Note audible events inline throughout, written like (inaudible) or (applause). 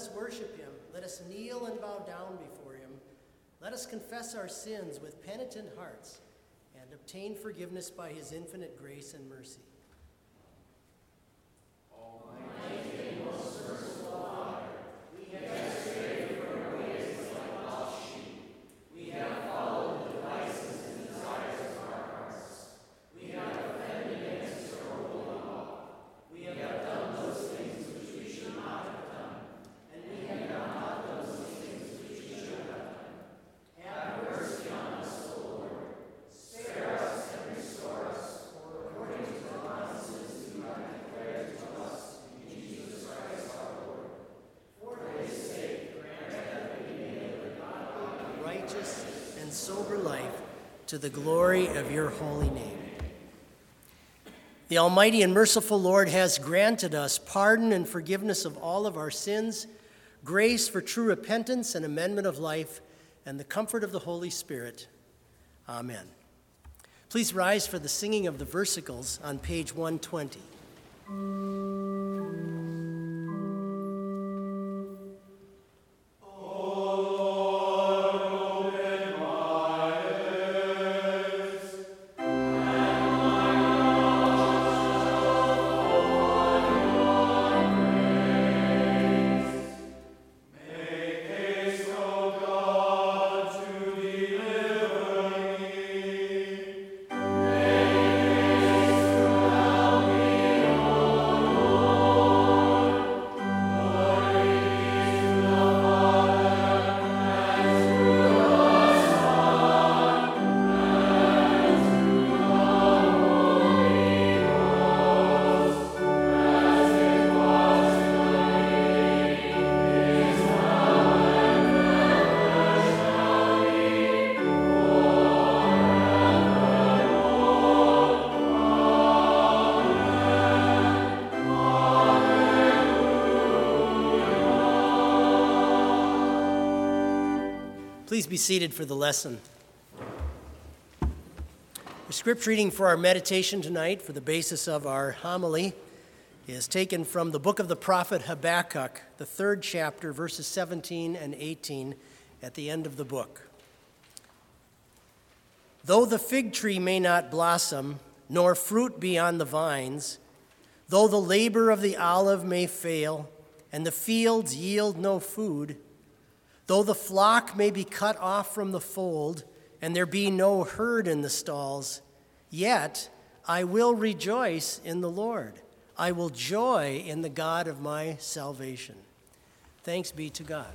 us worship him. Let us kneel and bow down before him. Let us confess our sins with penitent hearts and obtain forgiveness by his infinite grace and mercy. Righteous and sober life to the glory of your holy name. The Almighty and merciful Lord has granted us pardon and forgiveness of all of our sins, grace for true repentance and amendment of life, and the comfort of the Holy Spirit. Amen. Please rise for the singing of the versicles on page 120. Please be seated for the lesson. The script reading for our meditation tonight, for the basis of our homily, is taken from the book of the prophet Habakkuk, the third chapter, verses 17 and 18, at the end of the book. Though the fig tree may not blossom, nor fruit be on the vines, though the labor of the olive may fail, and the fields yield no food, Though the flock may be cut off from the fold, and there be no herd in the stalls, yet I will rejoice in the Lord. I will joy in the God of my salvation. Thanks be to God.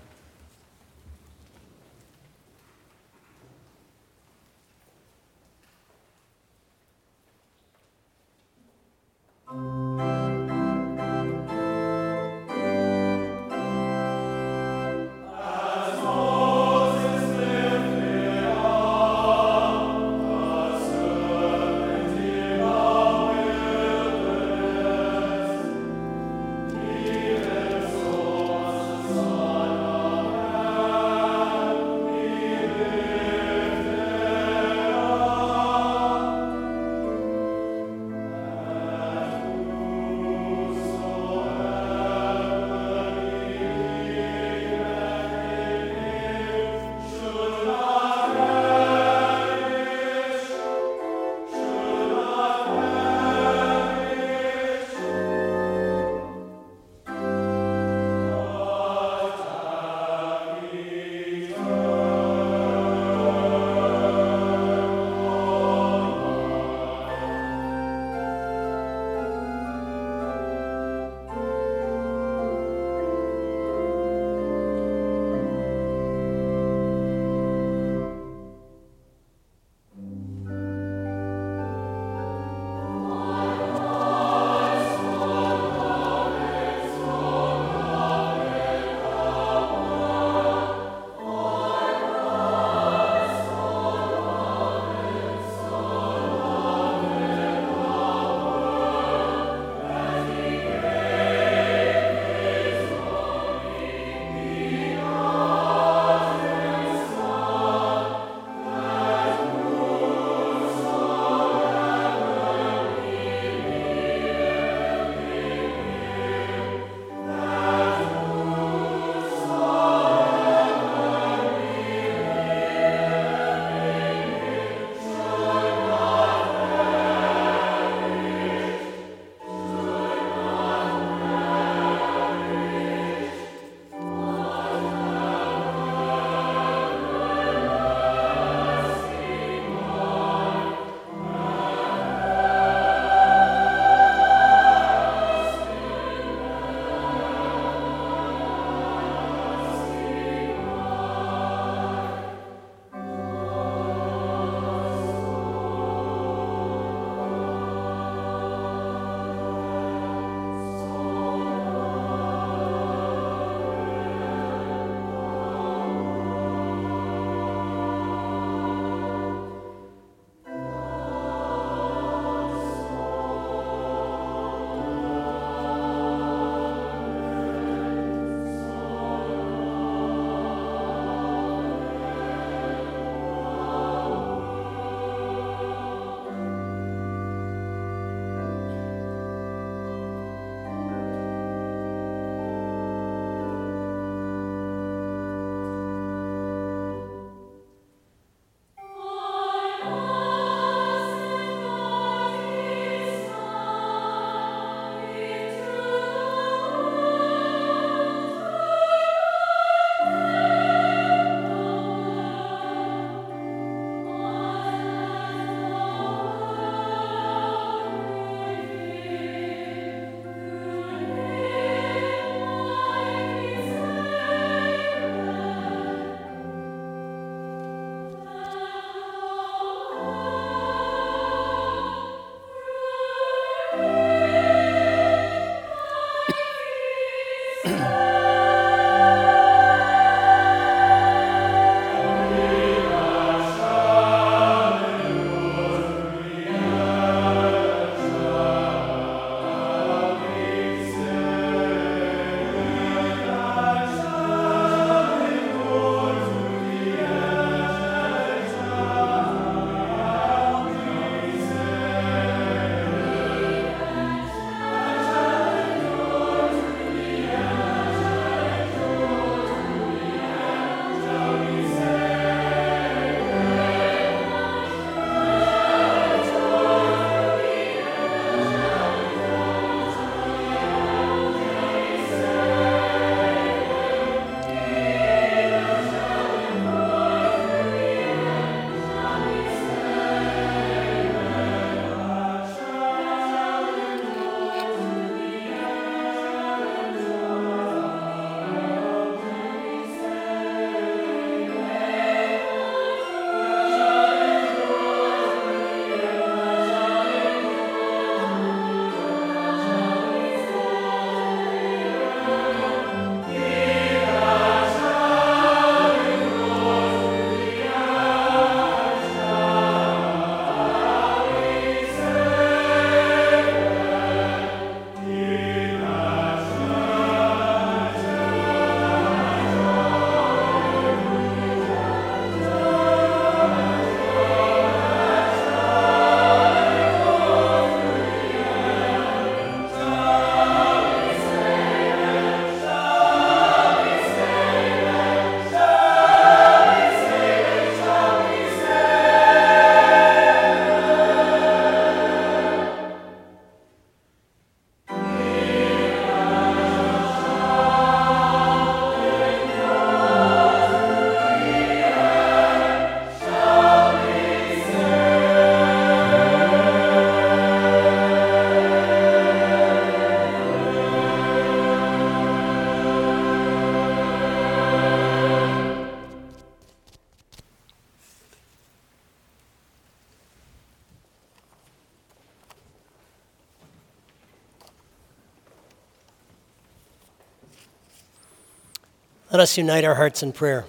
Let us unite our hearts in prayer.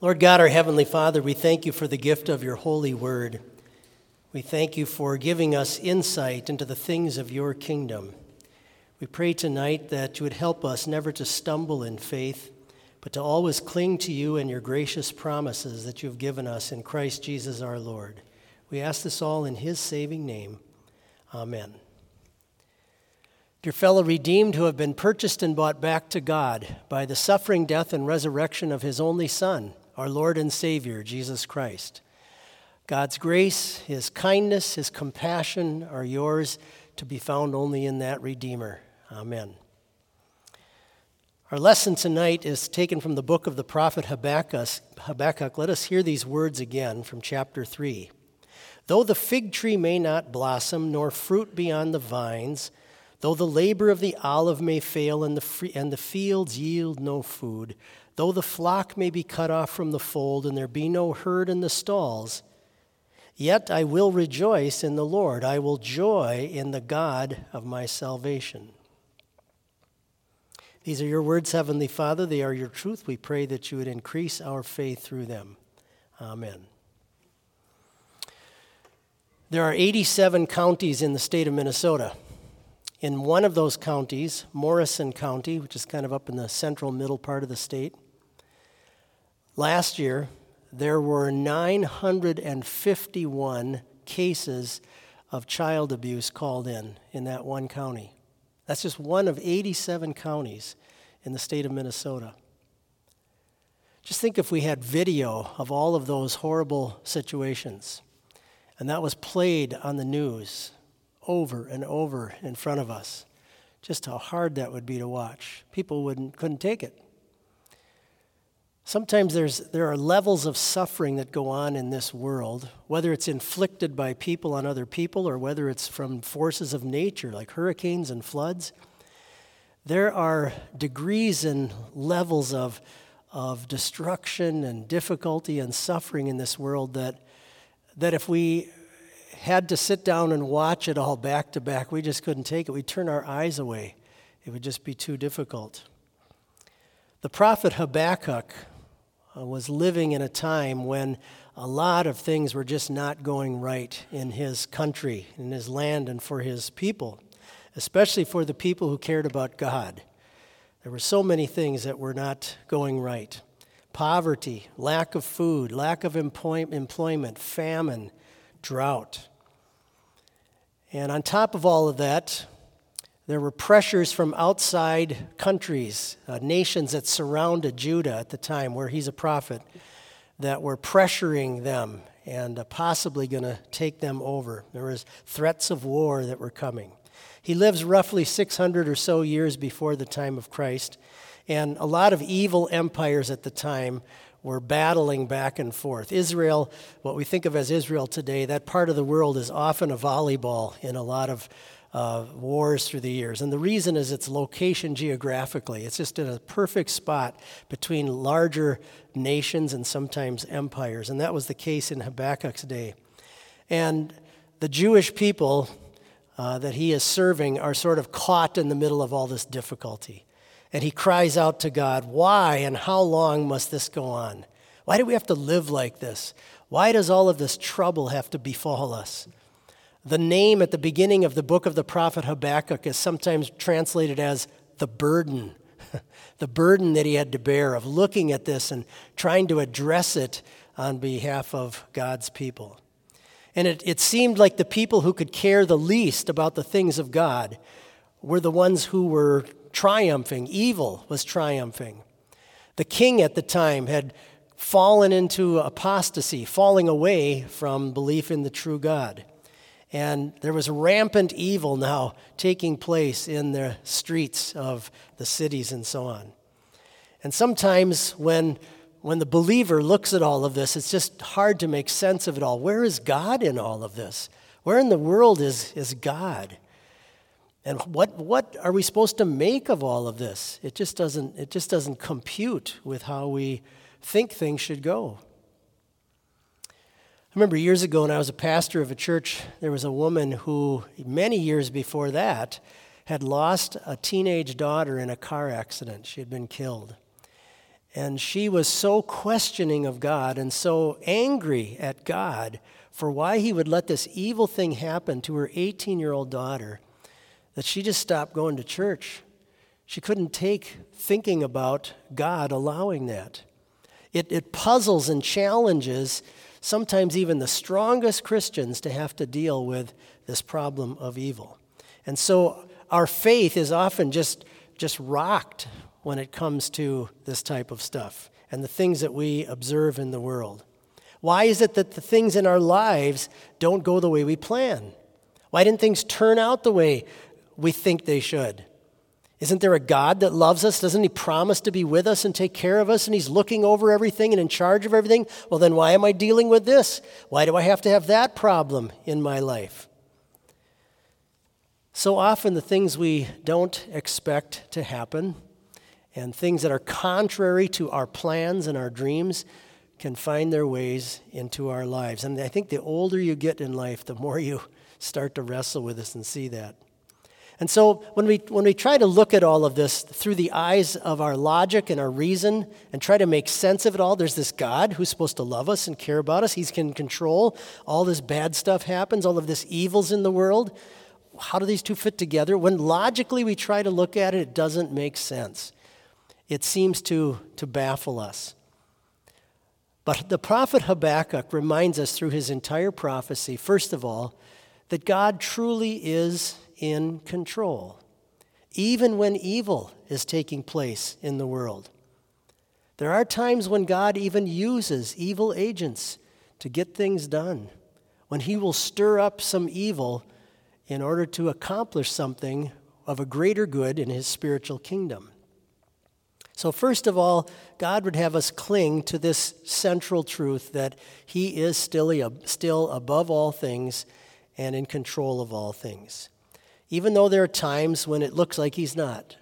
Lord God, our Heavenly Father, we thank you for the gift of your holy word. We thank you for giving us insight into the things of your kingdom. We pray tonight that you would help us never to stumble in faith, but to always cling to you and your gracious promises that you have given us in Christ Jesus our Lord. We ask this all in his saving name. Amen. Dear fellow redeemed who have been purchased and bought back to God by the suffering, death, and resurrection of his only Son, our Lord and Savior, Jesus Christ. God's grace, his kindness, his compassion are yours to be found only in that Redeemer. Amen. Our lesson tonight is taken from the book of the prophet. Habakkuk. Let us hear these words again from chapter 3. Though the fig tree may not blossom, nor fruit be on the vines, Though the labor of the olive may fail and the, free, and the fields yield no food, though the flock may be cut off from the fold and there be no herd in the stalls, yet I will rejoice in the Lord. I will joy in the God of my salvation. These are your words, Heavenly Father. They are your truth. We pray that you would increase our faith through them. Amen. There are 87 counties in the state of Minnesota. In one of those counties, Morrison County, which is kind of up in the central middle part of the state, last year there were 951 cases of child abuse called in in that one county. That's just one of 87 counties in the state of Minnesota. Just think if we had video of all of those horrible situations and that was played on the news over and over in front of us. Just how hard that would be to watch. People wouldn't, couldn't take it. Sometimes there's, there are levels of suffering that go on in this world, whether it's inflicted by people on other people or whether it's from forces of nature like hurricanes and floods. There are degrees and levels of, of destruction and difficulty and suffering in this world that, that if we had to sit down and watch it all back to back. We just couldn't take it. We'd turn our eyes away. It would just be too difficult. The prophet Habakkuk uh, was living in a time when a lot of things were just not going right in his country, in his land, and for his people, especially for the people who cared about God. There were so many things that were not going right poverty, lack of food, lack of employment, famine, drought. And on top of all of that, there were pressures from outside countries, uh, nations that surrounded Judah at the time, where he's a prophet, that were pressuring them and uh, possibly going to take them over. There was threats of war that were coming. He lives roughly 600 or so years before the time of Christ, and a lot of evil empires at the time were battling back and forth. Israel, what we think of as Israel today, that part of the world is often a volleyball in a lot of uh, wars through the years. And the reason is its location geographically. It's just in a perfect spot between larger nations and sometimes empires. And that was the case in Habakkuk's day. And the Jewish people uh, that he is serving are sort of caught in the middle of all this difficulty. And he cries out to God, Why and how long must this go on? Why do we have to live like this? Why does all of this trouble have to befall us? The name at the beginning of the book of the prophet Habakkuk is sometimes translated as the burden. (laughs) the burden that he had to bear of looking at this and trying to address it on behalf of God's people. And it, it seemed like the people who could care the least about the things of God were the ones who were triumphing, evil was triumphing. The king at the time had fallen into apostasy, falling away from belief in the true God. And there was rampant evil now taking place in the streets of the cities and so on. And sometimes when, when the believer looks at all of this, it's just hard to make sense of it all. Where is God in all of this? Where in the world is, is God? And what, what are we supposed to make of all of this? It just, doesn't, it just doesn't compute with how we think things should go. I remember years ago when I was a pastor of a church, there was a woman who, many years before that, had lost a teenage daughter in a car accident. She had been killed. And she was so questioning of God and so angry at God for why he would let this evil thing happen to her 18 year old daughter that she just stopped going to church. She couldn't take thinking about God allowing that. It, it puzzles and challenges sometimes even the strongest Christians to have to deal with this problem of evil. And so our faith is often just, just rocked when it comes to this type of stuff and the things that we observe in the world. Why is it that the things in our lives don't go the way we plan? Why didn't things turn out the way we think they should? Isn't there a God that loves us? Doesn't He promise to be with us and take care of us and He's looking over everything and in charge of everything? Well, then why am I dealing with this? Why do I have to have that problem in my life? So often, the things we don't expect to happen and things that are contrary to our plans and our dreams can find their ways into our lives. And I think the older you get in life, the more you start to wrestle with this and see that. And so when we, when we try to look at all of this through the eyes of our logic and our reason and try to make sense of it all, there's this God who's supposed to love us and care about us. He's in control all this bad stuff happens, all of this evil's in the world. How do these two fit together? When logically we try to look at it, it doesn't make sense. It seems to, to baffle us. But the prophet Habakkuk reminds us through his entire prophecy, first of all, that God truly is in control, even when evil is taking place in the world. There are times when God even uses evil agents to get things done, when He will stir up some evil in order to accomplish something of a greater good in His spiritual kingdom. So, first of all, God would have us cling to this central truth that He is still, still above all things and in control of all things even though there are times when it looks like he's not.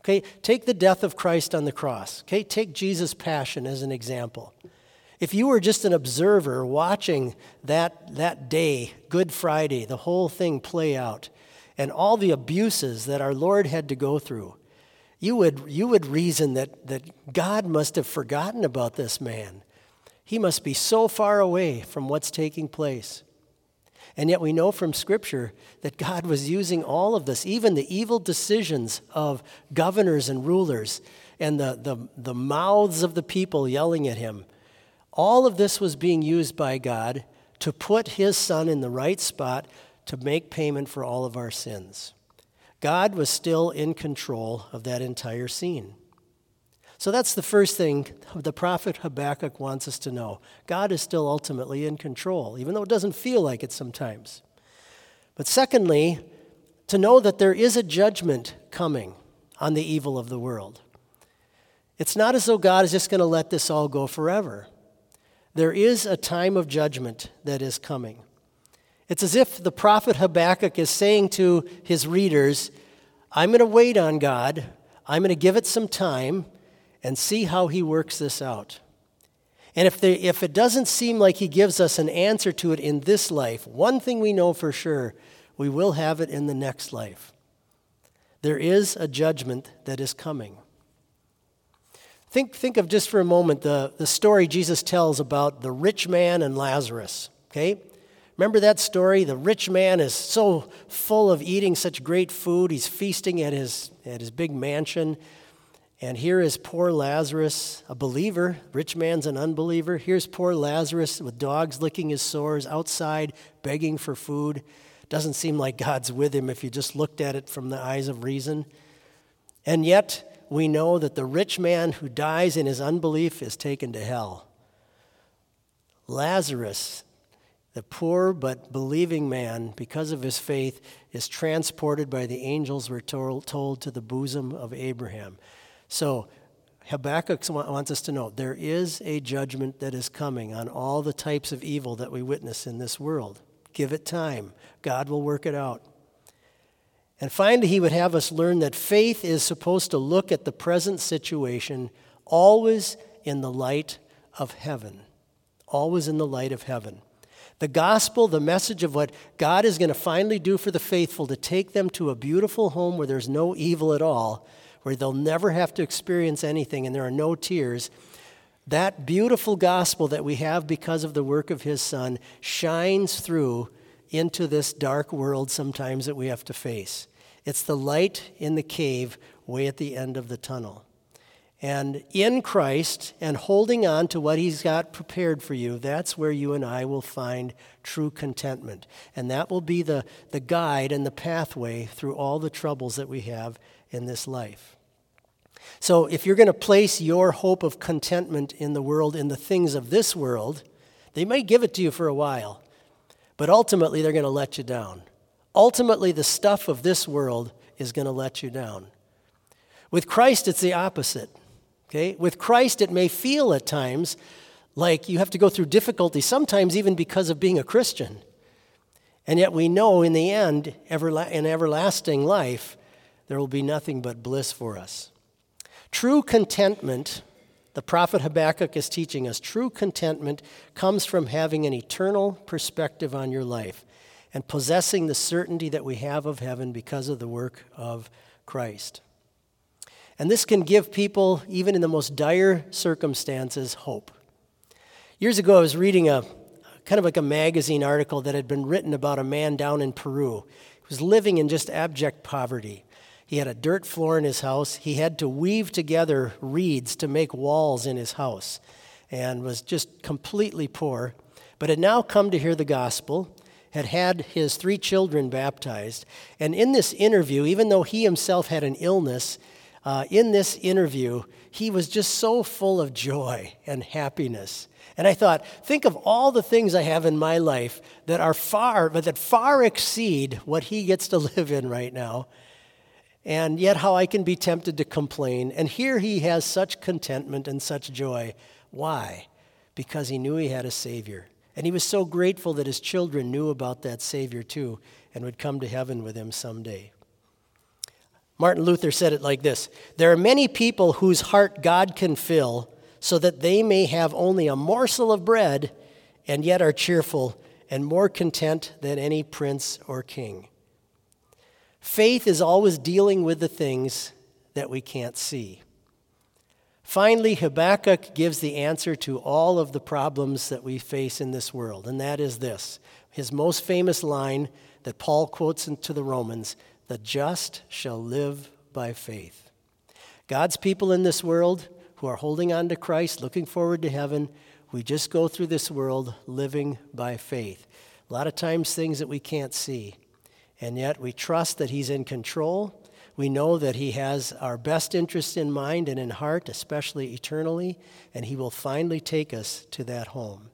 Okay, take the death of Christ on the cross. Okay, take Jesus' passion as an example. If you were just an observer watching that, that day, Good Friday, the whole thing play out, and all the abuses that our Lord had to go through, you would, you would reason that, that God must have forgotten about this man. He must be so far away from what's taking place. And yet we know from Scripture that God was using all of this, even the evil decisions of governors and rulers and the, the, the mouths of the people yelling at him. All of this was being used by God to put his son in the right spot to make payment for all of our sins. God was still in control of that entire scene. So that's the first thing the prophet Habakkuk wants us to know. God is still ultimately in control, even though it doesn't feel like it sometimes. But secondly, to know that there is a judgment coming on the evil of the world. It's not as though God is just going to let this all go forever. There is a time of judgment that is coming. It's as if the prophet Habakkuk is saying to his readers, I'm going to wait on God, I'm going to give it some time and see how he works this out. And if, the, if it doesn't seem like he gives us an answer to it in this life, one thing we know for sure we will have it in the next life. There is a judgment that is coming. Think, think of just for a moment the, the story Jesus tells about the rich man and Lazarus. Okay? Remember that story? The rich man is so full of eating such great food. He's feasting at his, at his big mansion. And here is poor Lazarus, a believer. Rich man's an unbeliever. Here's poor Lazarus with dogs licking his sores outside, begging for food. Doesn't seem like God's with him if you just looked at it from the eyes of reason. And yet, we know that the rich man who dies in his unbelief is taken to hell. Lazarus, the poor but believing man, because of his faith, is transported by the angels, we're told, to the bosom of Abraham. So Habakkuk wants us to know there is a judgment that is coming on all the types of evil that we witness in this world. Give it time, God will work it out. And finally, he would have us learn that faith is supposed to look at the present situation always in the light of heaven. Always in the light of heaven. The gospel, the message of what God is going to finally do for the faithful to take them to a beautiful home where there's no evil at all, where they'll never have to experience anything and there are no tears. That beautiful gospel that we have because of the work of His Son shines through into this dark world sometimes that we have to face. It's the light in the cave way at the end of the tunnel. And in Christ and holding on to what He's got prepared for you, that's where you and I will find true contentment. And that will be the, the guide and the pathway through all the troubles that we have in this life. So, if you're going to place your hope of contentment in the world, in the things of this world, they may give it to you for a while, but ultimately they're going to let you down. Ultimately, the stuff of this world is going to let you down. With Christ, it's the opposite. Okay? With Christ, it may feel at times like you have to go through difficulty, sometimes even because of being a Christian. And yet we know in the end, in everlasting life, there will be nothing but bliss for us. True contentment, the prophet Habakkuk is teaching us, true contentment comes from having an eternal perspective on your life and possessing the certainty that we have of heaven because of the work of Christ. And this can give people, even in the most dire circumstances, hope. Years ago, I was reading a kind of like a magazine article that had been written about a man down in Peru. He was living in just abject poverty. He had a dirt floor in his house. He had to weave together reeds to make walls in his house and was just completely poor, but had now come to hear the gospel, had had his three children baptized. And in this interview, even though he himself had an illness, uh, in this interview, he was just so full of joy and happiness. And I thought, think of all the things I have in my life that are far, but that far exceed what he gets to (laughs) live in right now and yet how I can be tempted to complain. And here he has such contentment and such joy. Why? Because he knew he had a Savior. And he was so grateful that his children knew about that Savior too and would come to heaven with him someday. Martin Luther said it like this There are many people whose heart God can fill so that they may have only a morsel of bread and yet are cheerful and more content than any prince or king. Faith is always dealing with the things that we can't see. Finally, Habakkuk gives the answer to all of the problems that we face in this world, and that is this his most famous line that Paul quotes into the Romans the just shall live by faith. God's people in this world who are holding on to Christ, looking forward to heaven, we just go through this world living by faith. A lot of times, things that we can't see. And yet we trust that He's in control. We know that He has our best interests in mind and in heart, especially eternally, and He will finally take us to that home.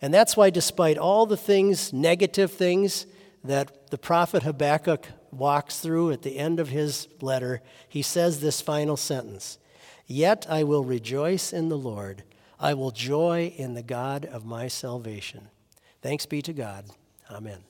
And that's why, despite all the things, negative things, that the prophet Habakkuk walks through at the end of his letter, he says this final sentence Yet I will rejoice in the Lord, I will joy in the God of my salvation. Thanks be to God. Amen.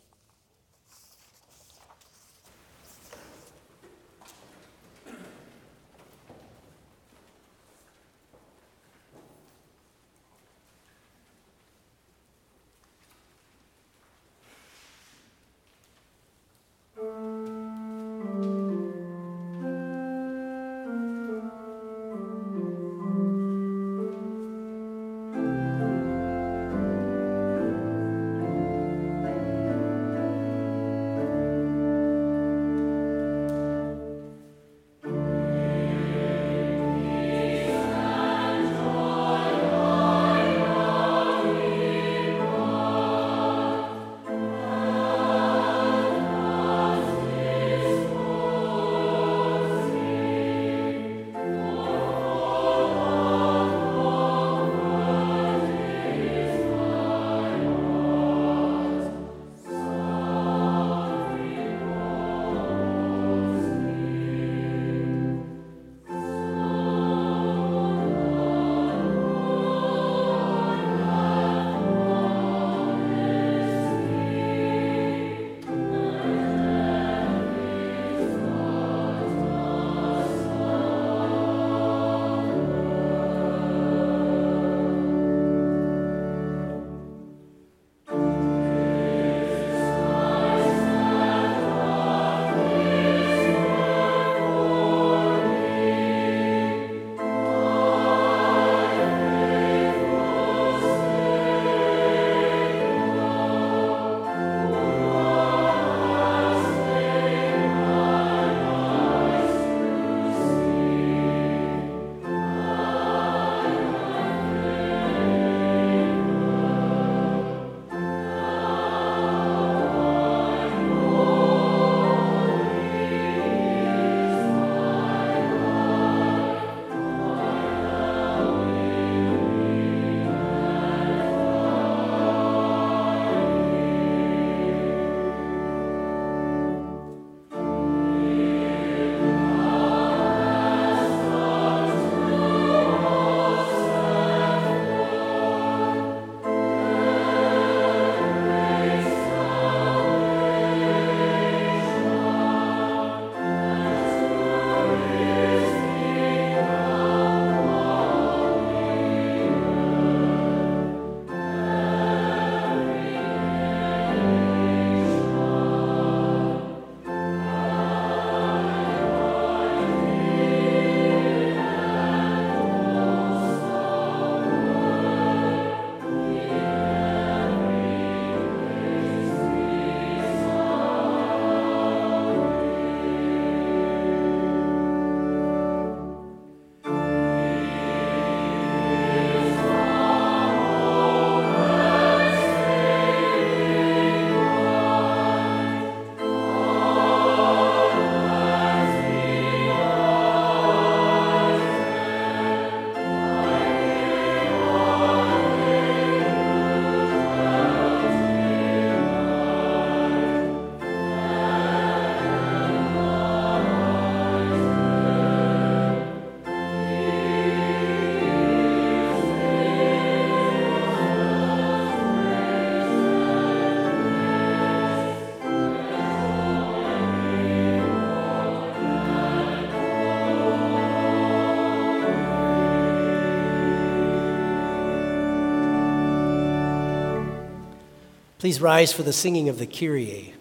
Please rise for the singing of the Kyrie.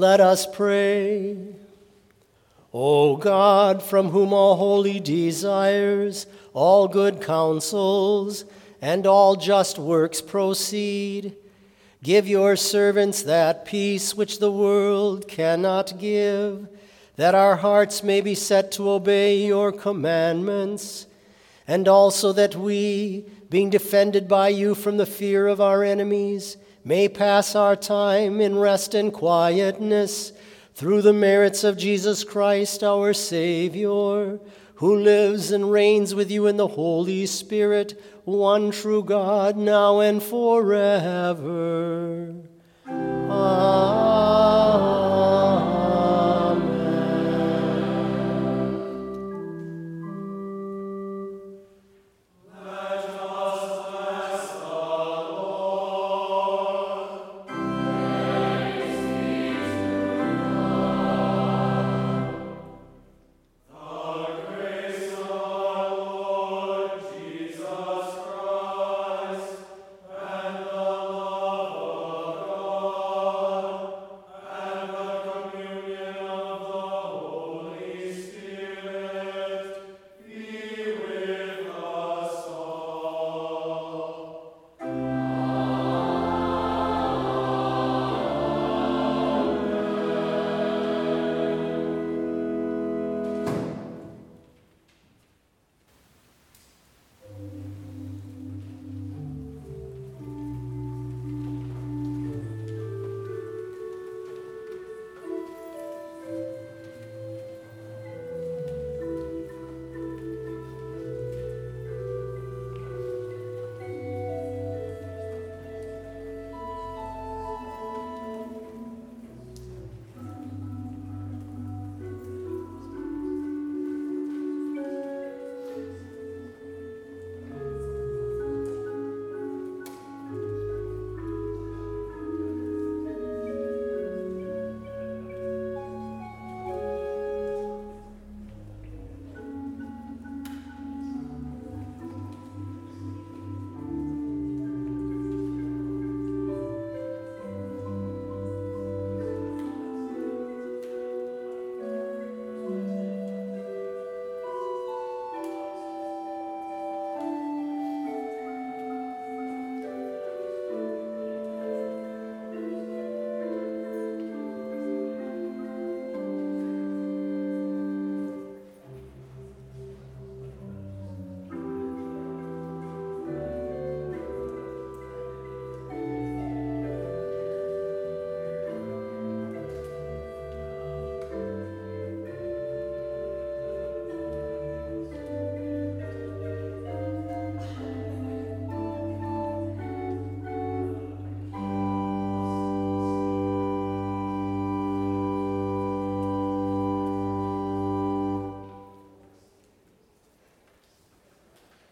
Let us pray. O God, from whom all holy desires, all good counsels, and all just works proceed, give your servants that peace which the world cannot give, that our hearts may be set to obey your commandments, and also that we, being defended by you from the fear of our enemies, may pass our time in rest and quietness through the merits of Jesus Christ our Savior, who lives and reigns with you in the Holy Spirit, one true God, now and forever.